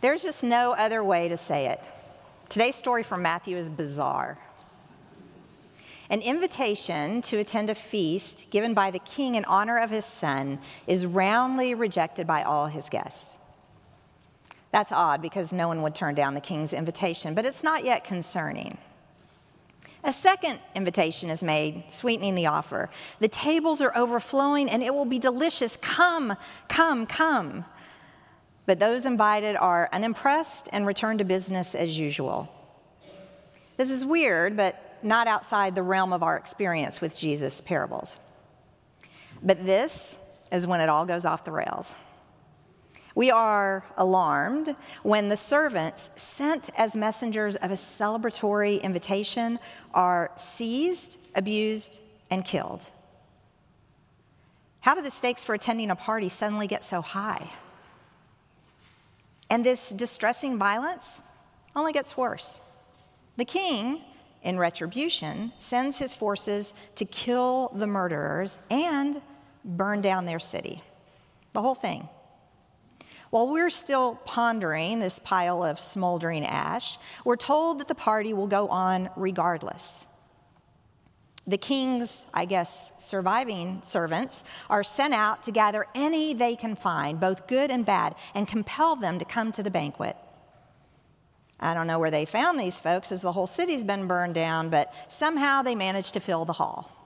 There's just no other way to say it. Today's story from Matthew is bizarre. An invitation to attend a feast given by the king in honor of his son is roundly rejected by all his guests. That's odd because no one would turn down the king's invitation, but it's not yet concerning. A second invitation is made, sweetening the offer. The tables are overflowing and it will be delicious. Come, come, come. But those invited are unimpressed and return to business as usual. This is weird, but not outside the realm of our experience with Jesus' parables. But this is when it all goes off the rails. We are alarmed when the servants sent as messengers of a celebratory invitation are seized, abused, and killed. How do the stakes for attending a party suddenly get so high? And this distressing violence only gets worse. The king in retribution, sends his forces to kill the murderers and burn down their city. The whole thing. While we're still pondering this pile of smoldering ash, we're told that the party will go on regardless. The king's, I guess, surviving servants are sent out to gather any they can find, both good and bad, and compel them to come to the banquet. I don't know where they found these folks as the whole city's been burned down, but somehow they managed to fill the hall.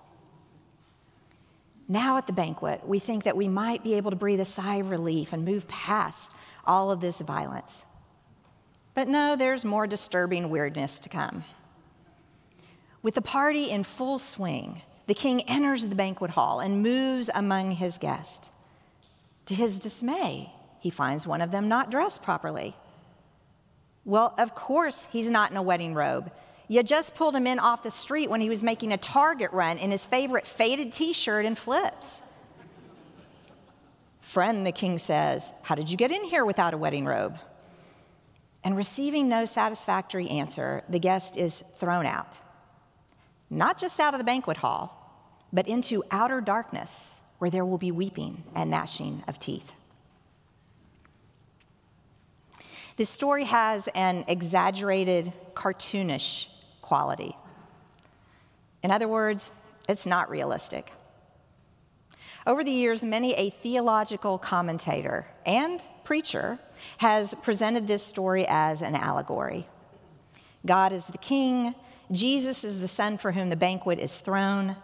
Now at the banquet, we think that we might be able to breathe a sigh of relief and move past all of this violence. But no, there's more disturbing weirdness to come. With the party in full swing, the king enters the banquet hall and moves among his guests. To his dismay, he finds one of them not dressed properly. Well, of course, he's not in a wedding robe. You just pulled him in off the street when he was making a Target run in his favorite faded t shirt and flips. Friend, the king says, How did you get in here without a wedding robe? And receiving no satisfactory answer, the guest is thrown out. Not just out of the banquet hall, but into outer darkness where there will be weeping and gnashing of teeth. This story has an exaggerated, cartoonish quality. In other words, it's not realistic. Over the years, many a theological commentator and preacher has presented this story as an allegory. God is the king, Jesus is the son for whom the banquet is thrown.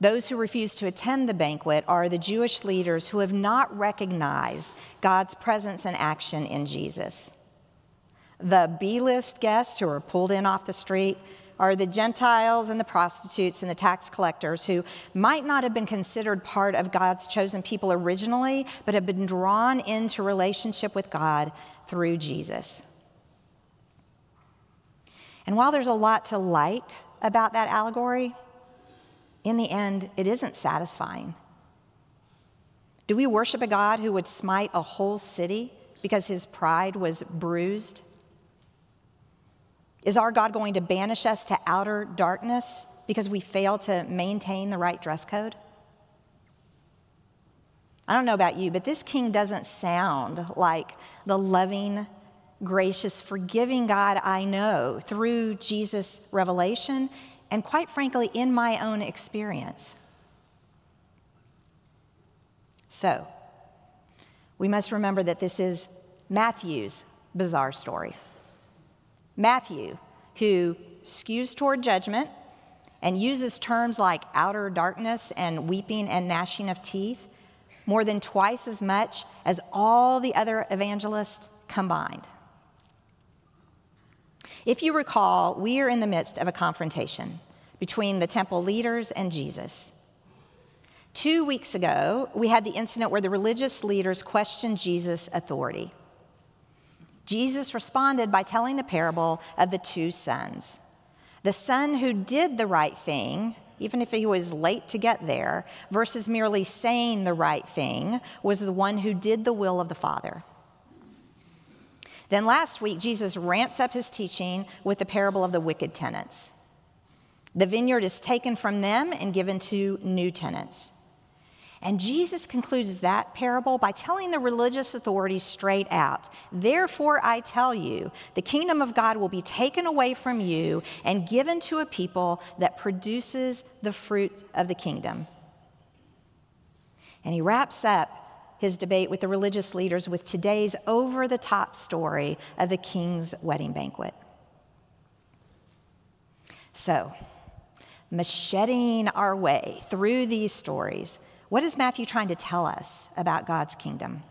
Those who refuse to attend the banquet are the Jewish leaders who have not recognized God's presence and action in Jesus. The B list guests who are pulled in off the street are the Gentiles and the prostitutes and the tax collectors who might not have been considered part of God's chosen people originally, but have been drawn into relationship with God through Jesus. And while there's a lot to like about that allegory, in the end, it isn't satisfying. Do we worship a God who would smite a whole city because his pride was bruised? Is our God going to banish us to outer darkness because we fail to maintain the right dress code? I don't know about you, but this king doesn't sound like the loving, gracious, forgiving God I know through Jesus' revelation and, quite frankly, in my own experience. So, we must remember that this is Matthew's bizarre story. Matthew, who skews toward judgment and uses terms like outer darkness and weeping and gnashing of teeth more than twice as much as all the other evangelists combined. If you recall, we are in the midst of a confrontation between the temple leaders and Jesus. Two weeks ago, we had the incident where the religious leaders questioned Jesus' authority. Jesus responded by telling the parable of the two sons. The son who did the right thing, even if he was late to get there, versus merely saying the right thing, was the one who did the will of the Father. Then last week, Jesus ramps up his teaching with the parable of the wicked tenants. The vineyard is taken from them and given to new tenants. And Jesus concludes that parable by telling the religious authorities straight out Therefore, I tell you, the kingdom of God will be taken away from you and given to a people that produces the fruit of the kingdom. And he wraps up his debate with the religious leaders with today's over the top story of the king's wedding banquet. So, macheting our way through these stories what is Matthew trying to tell us about God's kingdom?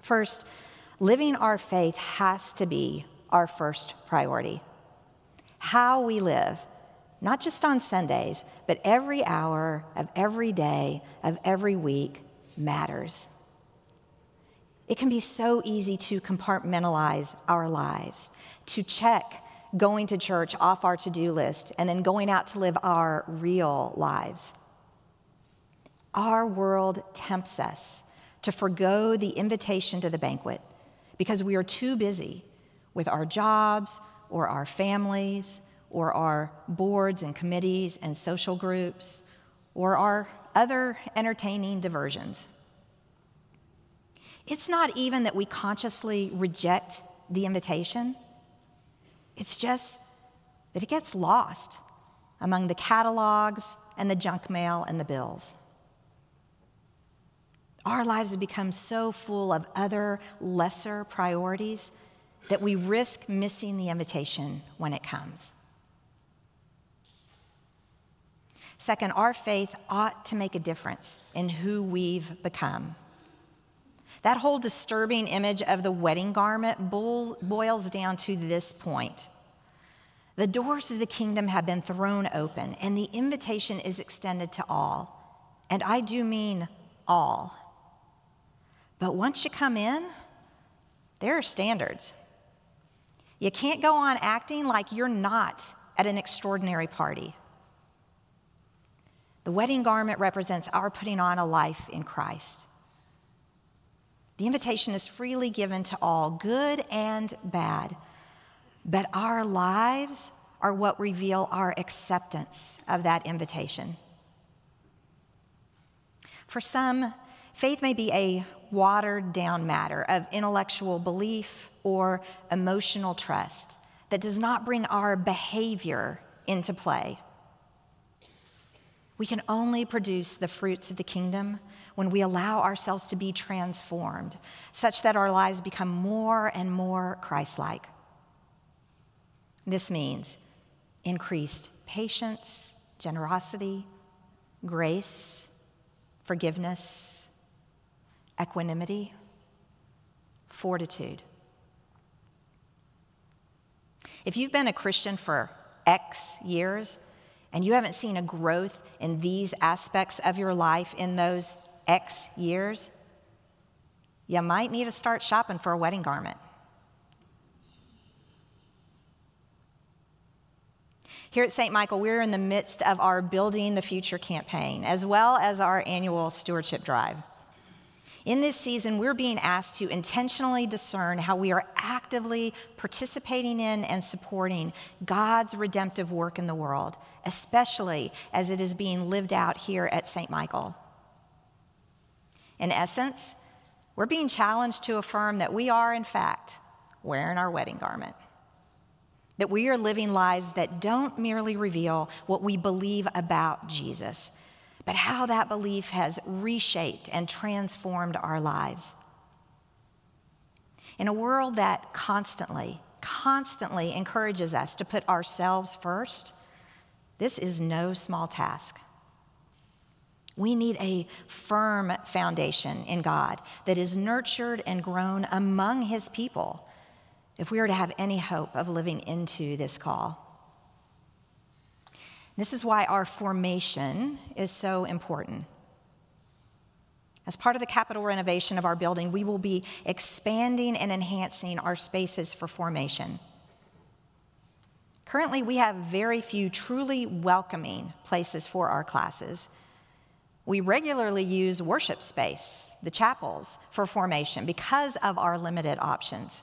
First, living our faith has to be our first priority. How we live, not just on Sundays, but every hour of every day of every week matters. It can be so easy to compartmentalize our lives, to check going to church off our to do list and then going out to live our real lives. Our world tempts us to forego the invitation to the banquet because we are too busy with our jobs or our families or our boards and committees and social groups or our other entertaining diversions. It's not even that we consciously reject the invitation. It's just that it gets lost among the catalogs and the junk mail and the bills. Our lives have become so full of other lesser priorities that we risk missing the invitation when it comes. Second, our faith ought to make a difference in who we've become. That whole disturbing image of the wedding garment boils down to this point. The doors of the kingdom have been thrown open, and the invitation is extended to all. And I do mean all. But once you come in, there are standards. You can't go on acting like you're not at an extraordinary party. The wedding garment represents our putting on a life in Christ. The invitation is freely given to all, good and bad. But our lives are what reveal our acceptance of that invitation. For some, faith may be a watered down matter of intellectual belief or emotional trust that does not bring our behavior into play. We can only produce the fruits of the kingdom when we allow ourselves to be transformed, such that our lives become more and more Christ like. This means increased patience, generosity, grace, forgiveness, equanimity, fortitude. If you've been a Christian for X years and you haven't seen a growth in these aspects of your life in those X years, you might need to start shopping for a wedding garment. Here at St. Michael, we're in the midst of our Building the Future campaign, as well as our annual stewardship drive. In this season, we're being asked to intentionally discern how we are actively participating in and supporting God's redemptive work in the world, especially as it is being lived out here at St. Michael. In essence, we're being challenged to affirm that we are, in fact, wearing our wedding garment. That we are living lives that don't merely reveal what we believe about Jesus, but how that belief has reshaped and transformed our lives. In a world that constantly, constantly encourages us to put ourselves first, this is no small task. We need a firm foundation in God that is nurtured and grown among His people if we are to have any hope of living into this call. This is why our formation is so important. As part of the capital renovation of our building, we will be expanding and enhancing our spaces for formation. Currently, we have very few truly welcoming places for our classes. We regularly use worship space, the chapels, for formation because of our limited options.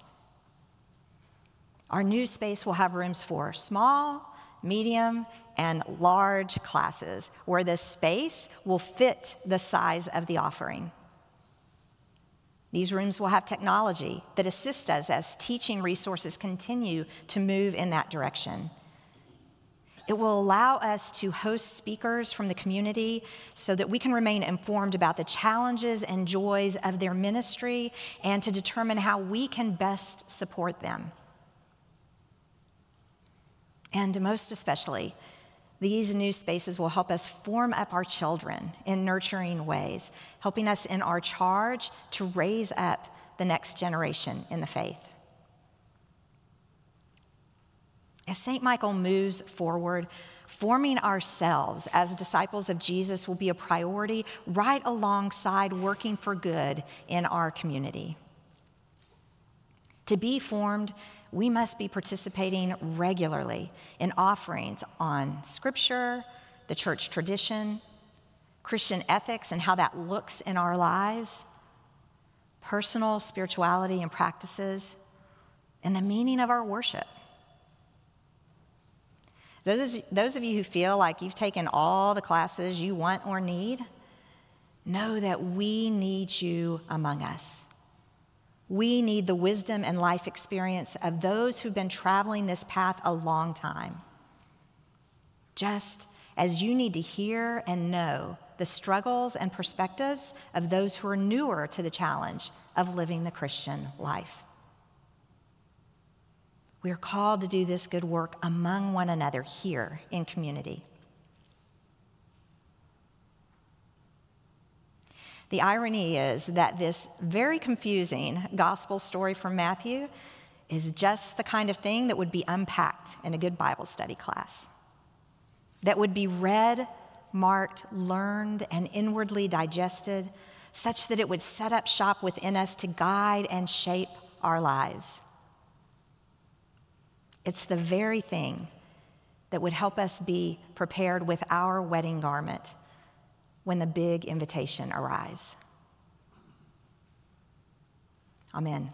Our new space will have rooms for small, medium, and large classes where the space will fit the size of the offering. These rooms will have technology that assists us as teaching resources continue to move in that direction. It will allow us to host speakers from the community so that we can remain informed about the challenges and joys of their ministry and to determine how we can best support them. And most especially, these new spaces will help us form up our children in nurturing ways, helping us in our charge to raise up the next generation in the faith. As St. Michael moves forward, forming ourselves as disciples of Jesus will be a priority right alongside working for good in our community. To be formed we must be participating regularly in offerings on scripture, the church tradition, Christian ethics and how that looks in our lives, personal spirituality and practices, and the meaning of our worship. Those, those of you who feel like you've taken all the classes you want or need, know that we need you among us. We need the wisdom and life experience of those who've been traveling this path a long time. Just as you need to hear and know the struggles and perspectives of those who are newer to the challenge of living the Christian life. We are called to do this good work among one another here in community. The irony is that this very confusing gospel story from Matthew is just the kind of thing that would be unpacked in a good Bible study class, that would be read, marked, learned, and inwardly digested, such that it would set up shop within us to guide and shape our lives. It's the very thing that would help us be prepared with our wedding garment when the big invitation arrives. Amen.